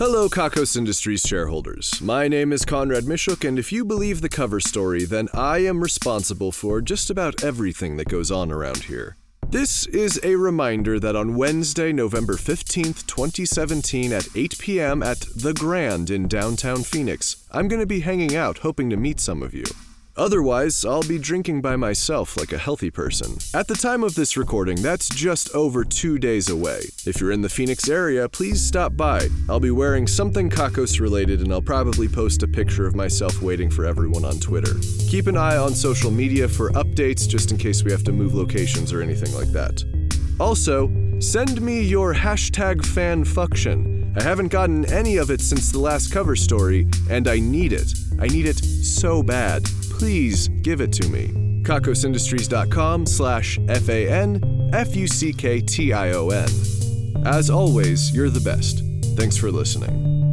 Hello, Kakos Industries shareholders. My name is Conrad Mishuk, and if you believe the cover story, then I am responsible for just about everything that goes on around here. This is a reminder that on Wednesday, November 15th, 2017, at 8 p.m. at The Grand in downtown Phoenix, I'm going to be hanging out hoping to meet some of you. Otherwise, I'll be drinking by myself like a healthy person. At the time of this recording, that's just over two days away. If you're in the Phoenix area, please stop by. I'll be wearing something Kakos related, and I'll probably post a picture of myself waiting for everyone on Twitter. Keep an eye on social media for updates just in case we have to move locations or anything like that. Also, send me your hashtag fanfucktion. I haven't gotten any of it since the last cover story, and I need it. I need it so bad. Please give it to me. kakosindustries.com slash F-A-N F-U-C-K-T-I-O-N. As always, you're the best. Thanks for listening.